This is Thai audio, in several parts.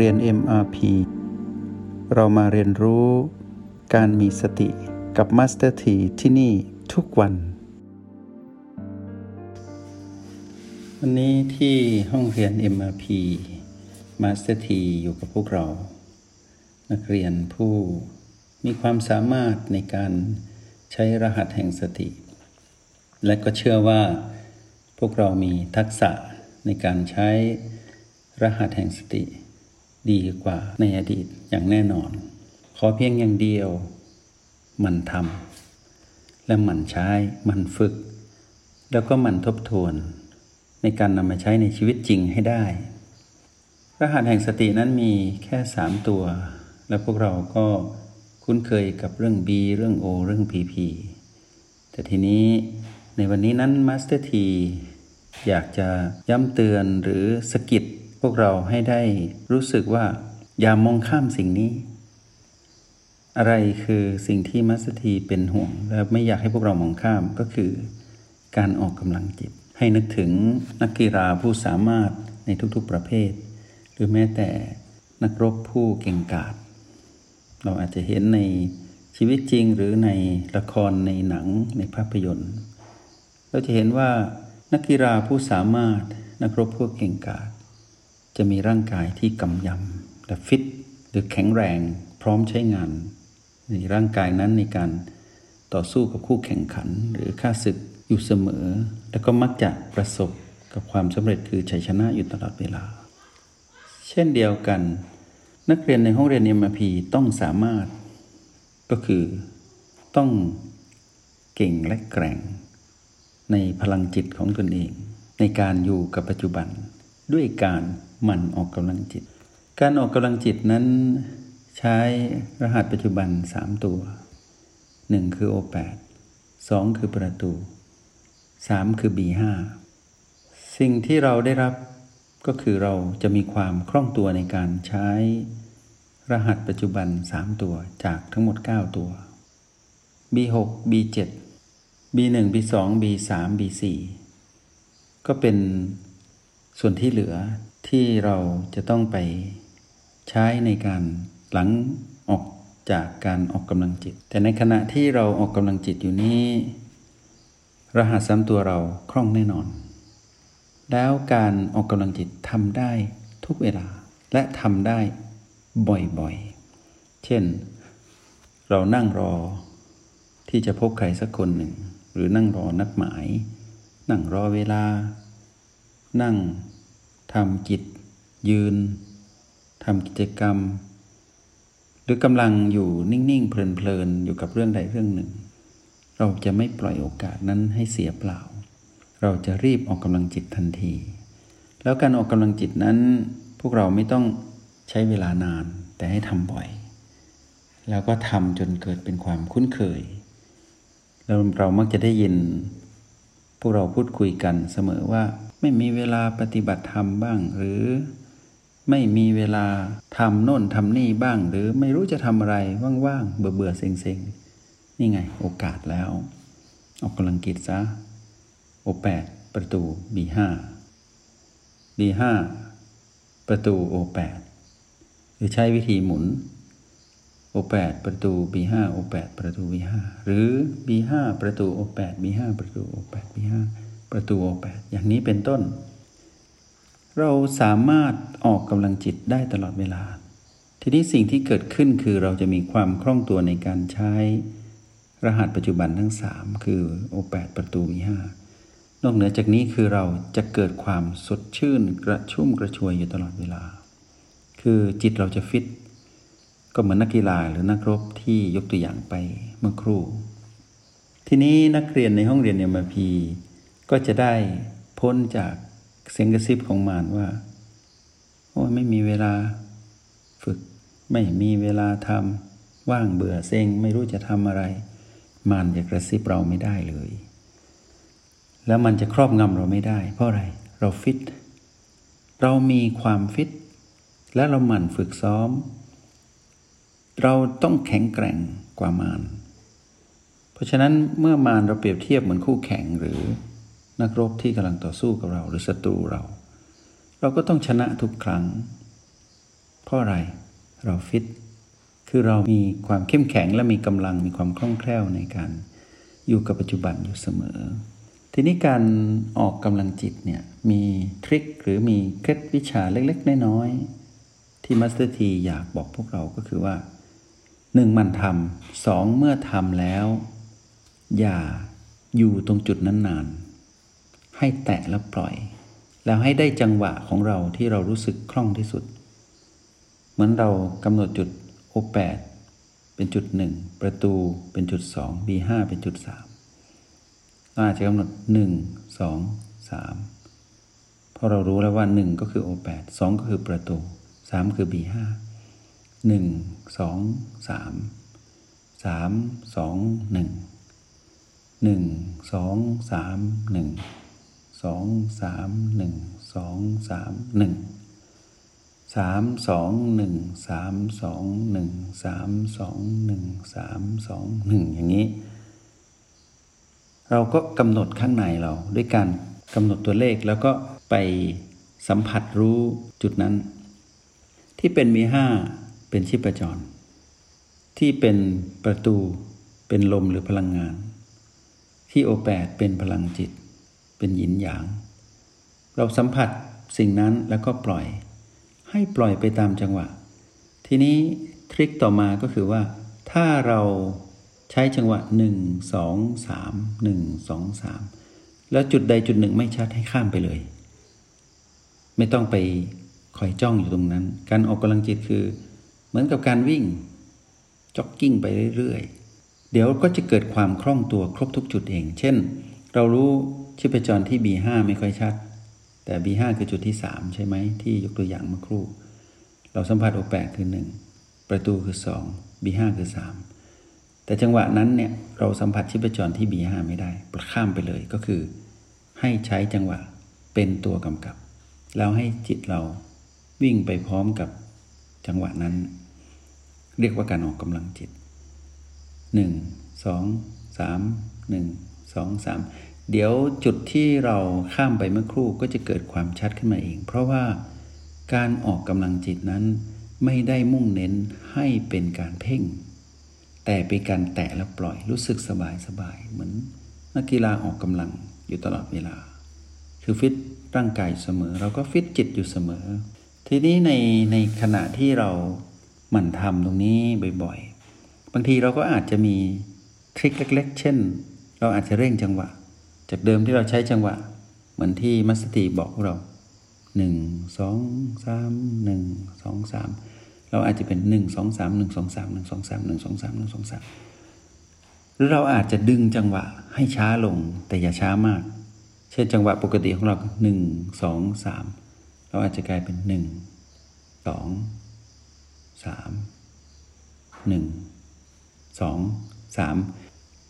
เรียน MRP เรามาเรียนรู้การมีสติกับ Master T ที่ที่นี่ทุกวัน วันนี้ที่ห้องเรียน MRP Master T อยู่กับพวกเรา นักเรียนผู้มีความสามารถในการใช้รหัสแห่งสติ และก็เชื่อว่า พวกเรามีทักษะในการใช้รหัสแห่งสติ ดีกว่าในอดีตอย่างแน่นอน ขอเพียงอย่างเดียว มันทำและมันใช้มันฝึก แล้วก็มันทบทวน ในการนำมาใช้ในชีวิตจริงให้ได้ รหัสแห่งสตินั้นมีแค่สามตัว แล้วพวกเราก็คุ้นเคยกับเรื่อง B เรื่อง O เรื่อง PP แต่ทีนี้ในวันนี้นั้น Master T อยากจะย้ำเตือนหรือสะกิดพวกเราให้ได้รู้สึกว่า อย่ามองข้ามสิ่งนี้ อะไรคือสิ่งที่ Master T เป็นห่วง และไม่อยากให้พวกเรามองข้ามก็คือ การออกกำลังจิต ให้นึกถึงนักกีฬาผู้สามารถในทุกๆประเภท หรือแม้แต่นักรบผู้เก่งกาจเราอาจจะเห็นในชีวิตจริงหรือในละครในหนังในภาพยนตร์ เราจะเห็นว่านักกีฬาผู้สามารถนักรบผู้เก่งกาจ จะมีร่างกายที่กำยำและฟิตหรือแข็งแรงพร้อมใช้งาน ในร่างกายนั้นในการต่อสู้กับคู่แข่งขันหรือค่าศึกอยู่เสมอ แล้วก็มักจะประสบกับความสำเร็จคือชัยชนะอยู่ตลอดเวลา เช่นเดียวกัน นักเรียนในห้องเรียนเอ็มพีต้องสามารถ ก็คือต้องเก่งและแกร่ง ในพลังจิตของตนเอง ในการอยู่กับปัจจุบัน ด้วยการหมั่นออกกำลังจิต การออกกำลังจิตนั้นใช้รหัสปัจจุบันสามตัวหนึ่งคือโอแปดสองคือประตูสามคือบีห้าสิ่งที่เราได้รับก็คือเราจะมีความคล่องตัวในการใช้รหัสปัจจุบันสามตัวจากทั้งหมดเก้าตัว B6 B7 B1 B2 B3 B4 ก็เป็น ส่วนที่เหลือที่เราจะต้องไปใช้ในการหลังออกจากการออกกำลังจิต แต่ในขณะที่เราออกกำลังจิตอยู่นี้ รหัสซ้ำตัวเราคล่องแน่นอน แล้วการออกกำลังจิตทำได้ทุกเวลาและทำได้บ่อยๆ เช่น เรานั่งรอที่จะพบใครสักคนหนึ่ง หรือนั่งรอนัดหมาย นั่งรอเวลา นั่ง ทำกิจยืนทำกิจกรรม หรือกำลังอยู่นิ่งๆ เพลินๆ อยู่กับเรื่องใดเรื่องหนึ่ง เราจะไม่ปล่อยโอกาสนั้นให้เสียเปล่า เราจะรีบออกกำลังจิตทันที แล้วการออกกำลังจิตนั้น พวกเราไม่ต้องใช้เวลานานแต่ให้ทำบ่อย แล้วก็ทำจนเกิดเป็นความคุ้นเคย แล้วเรามักจะได้ยิน พวกเราพูดคุยกันเสมอว่า ไม่มีเวลาปฏิบัติธรรมบ้าง หรือไม่มีเวลาทำโน่นทำนี่บ้าง หรือไม่รู้จะทำอะไรว่างๆเบื่อเบื่อเซ็งเซ็งนี่ไงโอกาสแล้ว ออกกำลังกิจซะโอแปดประตูบีห้าบีห้าประตูโอแปดหรือใช้วิธีหมุน O8 ปดประตู B5 O8 ปดประตู B5 หรือ B5 ประตู O8 B5 ประตู O8 B5 ป ประตู O8 อย่างนี้เป็นต้น เราสามารถออกกำลังจิตได้ตลอดเวลา ทีนี้สิ่งที่เกิดขึ้นคือเราจะมีความคล่องตัวในการใช้ รหัสปัจจุบันทั้ง 3 คือ O8 ประตู B5 นอกเหนือจากนี้คือเราจะเกิดความสดชื่นกระชุ่มกระชวยอยู่ตลอดเวลา คือจิตเราจะฟิต ก็เหมือนนักกีฬาหรือนักรบที่ยกตัวอย่างไปเมื่อครู่ ทีนี้นักเรียนในห้องเรียนเอ็มพี ก็จะได้พ้นจากเสียงกระซิบของมารว่า โอ้ไม่มีเวลาฝึก ไม่มีเวลาทำว่างเบื่อเซ็งไม่รู้จะทำอะไร มารจะกระซิบเราไม่ได้เลย แล้วมันจะครอบงำเราไม่ได้ เพราะอะไรเราฟิต เรามีความฟิต และเราหมั่นฝึกซ้อม เราต้องแข็งแกร่งกว่ามาร เพราะฉะนั้นเมื่อมารเราเปรียบเทียบเหมือนคู่แข่งหรือ นักรบที่กำลังต่อสู้กับเราหรือศัตรูเรา เราก็ต้องชนะทุกครั้ง เพราะอะไรเราฟิต คือเรามีความเข้มแข็งและมีกำลังมีความคล่องแคล่วในการอยู่กับปัจจุบันอยู่เสมอ ทีนี้การออกกำลังจิตเนี่ยมีทริคหรือมีเคล็ดวิชาเล็กๆ น้อยๆที่มัสเตอร์ทีอยากบอกพวกเราก็คือว่าหนึ่งมันทำสองเมื่อทำแล้ว อย่าอยู่ตรงจุดนั้นนาน ให้แตะแล้วปล่อย แล้วให้ได้จังหวะของเราที่เรารู้สึกคล่องที่สุด เหมือนเรากำหนดจุดโอแปดเป็นจุดหนึ่งประตูเป็นจุดสองบีห้าเป็นจุดสามเราอาจจะกำหนดหนึ่งสองสามเพราะเรารู้แล้วว่าหนึ่งก็คือโอแปดสองก็คือประตูสามคือบีห้าหนึ่งสองสาม สองสามหนึ่งสองสามหนึ่งสามสองหนึ่งสามสองหนึ่งสามสองหนึ่งสามสองหนึ่งอย่างนี้ เราก็กำหนดข้างในเราด้วยการกำหนดตัวเลขแล้วก็ไปสัมผัสรู้จุดนั้น ที่เป็นมีห้าเป็นชิปจร ที่เป็นประตูเป็นลมหรือพลังงาน ที่โอแปดเป็นพลังจิต เป็นหยินหยาง เราสัมผัสสิ่งนั้นแล้วก็ปล่อย ให้ปล่อยไปตามจังหวะ ทีนี้ทริคต่อมาก็คือว่า ถ้าเราใช้จังหวะหนึ่งสองสามหนึ่งสองสามแล้วจุดใดจุดหนึ่งไม่ชัดให้ข้ามไปเลย ไม่ต้องไปคอยจ้องอยู่ตรงนั้น การออกกำลังจิตคือ เหมือนกับการวิ่งจ็อกกิ้งไปเรื่อยๆ เดี๋ยวก็จะเกิดความคล่องตัวครบทุกจุดเอง เช่น เรารู้ ชีพจรที่ B5 ไม่ค่อยชัด แต่ B5 คือจุดที่ 3 ใช่ไหมที่ยกตัวอย่างเมื่อครู่ เราสัมผัสโอ O8 คือ 1 ประตูคือ 2 B5 คือ 3 แต่จังหวะนั้นเนี่ยเราสัมผัสชีพจรที่ B5 ไม่ได้ข้ามไปเลยก็คือ ให้ใช้จังหวะเป็นตัวกำกับ แล้วให้จิตเราวิ่งไปพร้อมกับจังหวะนั้น เรียกว่าการออกกำลังจิต 1 2 3 1 2 3 เดี๋ยวจุดที่เราข้ามไปเมื่อครู่ก็จะเกิดความชัดขึ้นมาเอง เพราะว่าการออกกำลังจิตนั้นไม่ได้มุ่งเน้นให้เป็นการเพ่ง แต่เป็นการแตะและปล่อยรู้สึกสบายสบายเหมือนนักกีฬาออกกำลังอยู่ตลอดเวลา คือฟิตร่างกายเสมอ เราก็ฟิตจิตอยู่เสมอ ทีนี้ในในขณะที่เราหมั่นทำตรงนี้บ่อยๆ บางทีเราก็อาจจะมีทริคเล็ก ๆ เช่น เราอาจจะเร่งจังหวะ จากเดิมที่เราใช้จังหวะ เหมือนที่มัสตีบอกพวกเราหนึ่งสองสามหนึ่งสองสามเราอาจจะเป็นหนึ่งสองสามหนึ่งสองสามหนึ่งสองสามหนึ่งสองสามหนึ่งสองสามหรือเราอาจจะดึงจังหวะให้ช้าลงแต่อย่าช้ามาก เช่นจังหวะปกติของเราหนึ่งสองสามเราอาจจะกลายเป็นหนึ่งสองสามหนึ่งสองสาม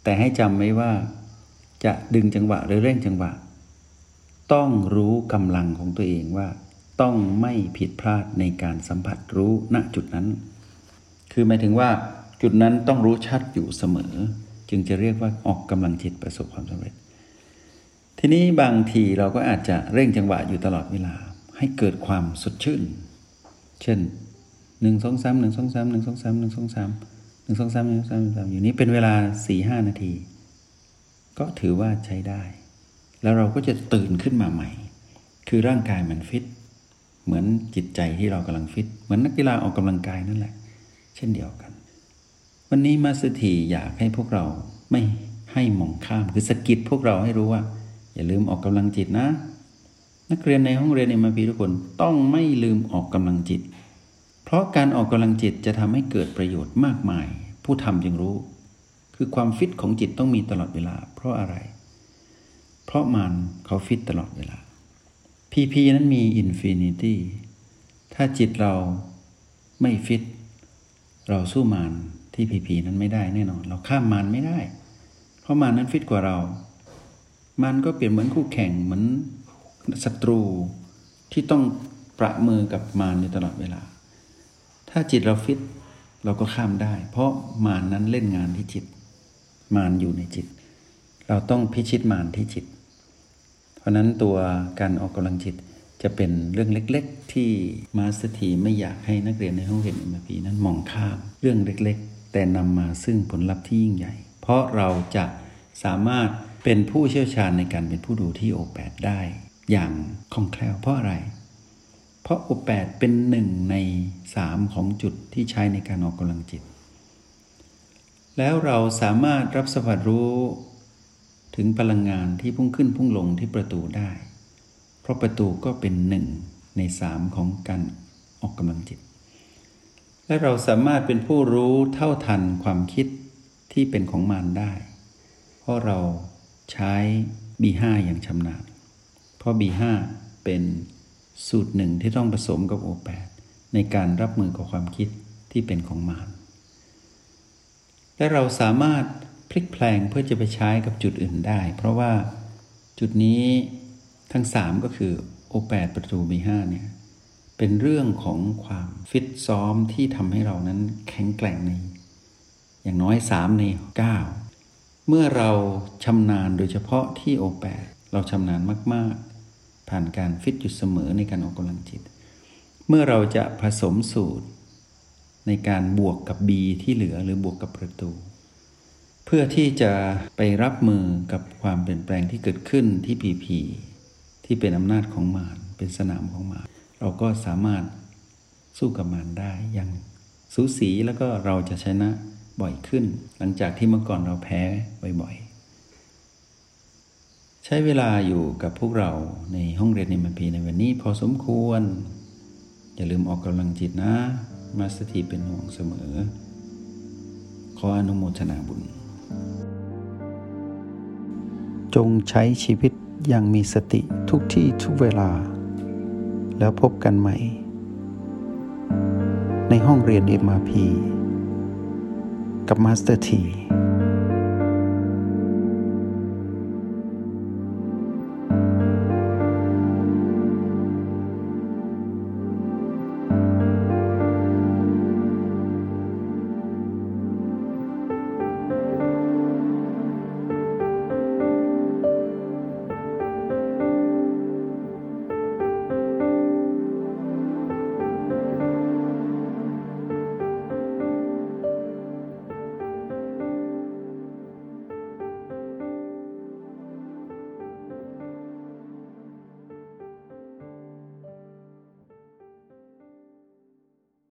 แต่ให้จำไว้ว่า จะดึงจังหวะหรือเร่งจังหวะ ต้องรู้กำลังของตัวเองว่า ต้องไม่ผิดพลาดในการสัมผัสรู้ณจุดนั้น คือหมายถึงว่าจุดนั้นต้องรู้ชัดอยู่เสมอ จึงจะเรียกว่าออกกำลังจิตประสบความสำเร็จ ทีนี้บางทีเราก็อาจจะเร่งจังหวะอยู่ตลอดเวลา ให้เกิดความสดชื่น เช่นหนึ่งสองสามหนึ่งสองสามหนึ่งสองสามหนึ่งสองสามหนึ่งสองสามหนึ่งสองสามสามอยู่นี้เป็นเวลาสี่ห้านาที ก็ถือว่าใช้ได้ แล้วเราก็จะตื่นขึ้นมาใหม่ คือร่างกายมันฟิต เหมือนจิตใจที่เรากำลังฟิต เหมือนนักกีฬาออกกำลังกายนั่นแหละ เช่นเดียวกัน วันนี้มาสถีอยากให้พวกเราไม่ให้มองข้ามคือสกิดพวกเราให้รู้ว่า อย่าลืมออกกำลังจิตนะ นักเรียนในห้องเรียน MP ทุกคนต้องไม่ลืมออกกำลังจิต เพราะการออกกำลังจิตจะทำให้เกิดประโยชน์มากมาย ผู้ทำจึงรู้ คือความฟิตของจิตต้องมีตลอดเวลา เพราะอะไร เพราะมารเขาฟิตตลอดเวลาพีพีนั้นมี infinity ถ้าจิตเราไม่ฟิต เราสู้มารที่พีพีนั้นไม่ได้แน่นอน เราข้ามมารไม่ได้ เพราะมารนั้นฟิตกว่าเรา มันก็เปรียบเหมือนคู่แข่งเหมือนศัตรูที่ต้องประมือกับมารอยู่ตลอดเวลา ถ้าจิตเราฟิตเราก็ข้ามได้ เพราะมารนั้นเล่นงานที่จิต มารอยู่ในจิต เราต้องพิชิตมารที่จิต เพราะนั้นตัวการออกกำลังจิตจะเป็นเรื่องเล็ก ๆ ที่มาสถีไม่อยากให้นักเรียนในห้องเรียน MRP นั้นมองข้ามเรื่องเล็ก ๆ แต่นำมาซึ่งผลลัพธ์ที่ยิ่งใหญ่ เพราะเราจะสามารถเป็นผู้เชี่ยวชาญในการเป็นผู้ดูที่โอแปดได้ อย่างคล่องแคล่วเพราะอะไร เพราะโอแปดเป็นหนึ่งในสามของจุดที่ใช้ในการออกกำลังจิต แล้วเราสามารถรับสัมผัสรู้ ถึงพลังงานที่พุ่งขึ้นพุ่งลงที่ประตูได้ เพราะประตูก็เป็นหนึ่งในสามของการออกกำลังจิต และเราสามารถเป็นผู้รู้เท่าทันความคิดที่เป็นของมารได้ เพราะเราใช้ B5 อย่างชำนาญ เพราะ B5 เป็นสูตรหนึ่งที่ต้องผสมกับ O8 ในการรับมือกับความคิดที่เป็นของมาร และเราสามารถพลิกแพลงเพื่อจะไปใช้กับจุดอื่นได้ เพราะว่าจุดนี้ทั้ง 3 ก็คือ O8 ประตู B5 เนี่ยเป็นเรื่องของความฟิตซ้อมที่ทำให้เรานั้นแข็งแกร่งใน อย่างน้อย 3 ใน 9 เมื่อเราชำนาญโดยเฉพาะที่ O8 เราชำนาญมาก ๆ ผ่านการฟิตอยู่เสมอในการออกกำลังจิต เมื่อเราจะผสมสูตร ในการบวกกับ B ที่เหลือหรือบวกกับประตู เพื่อที่จะไปรับมือกับความเปลี่ยนแปลงที่เกิดขึ้นที่ PP ที่เป็นอำนาจของมารเป็นสนามของมารเราก็สามารถสู้กับมารได้อย่างสูสีแล้วก็เราจะชนะบ่อยขึ้น หลังจากที่เมื่อก่อนเราแพ้บ่อยๆ ใช้เวลาอยู่กับพวกเราในห้องเรียนในมันพีในวันนี้พอสมควร อย่าลืมออกกำลังจิตนะ มาสถีเป็นห่วงเสมอ ขออนุโมทนาบุญ จงใช้ชีวิตอย่างมีสติทุกที่ทุกเวลา แล้วพบกันใหม่ ในห้องเรียน MRP กับ Master T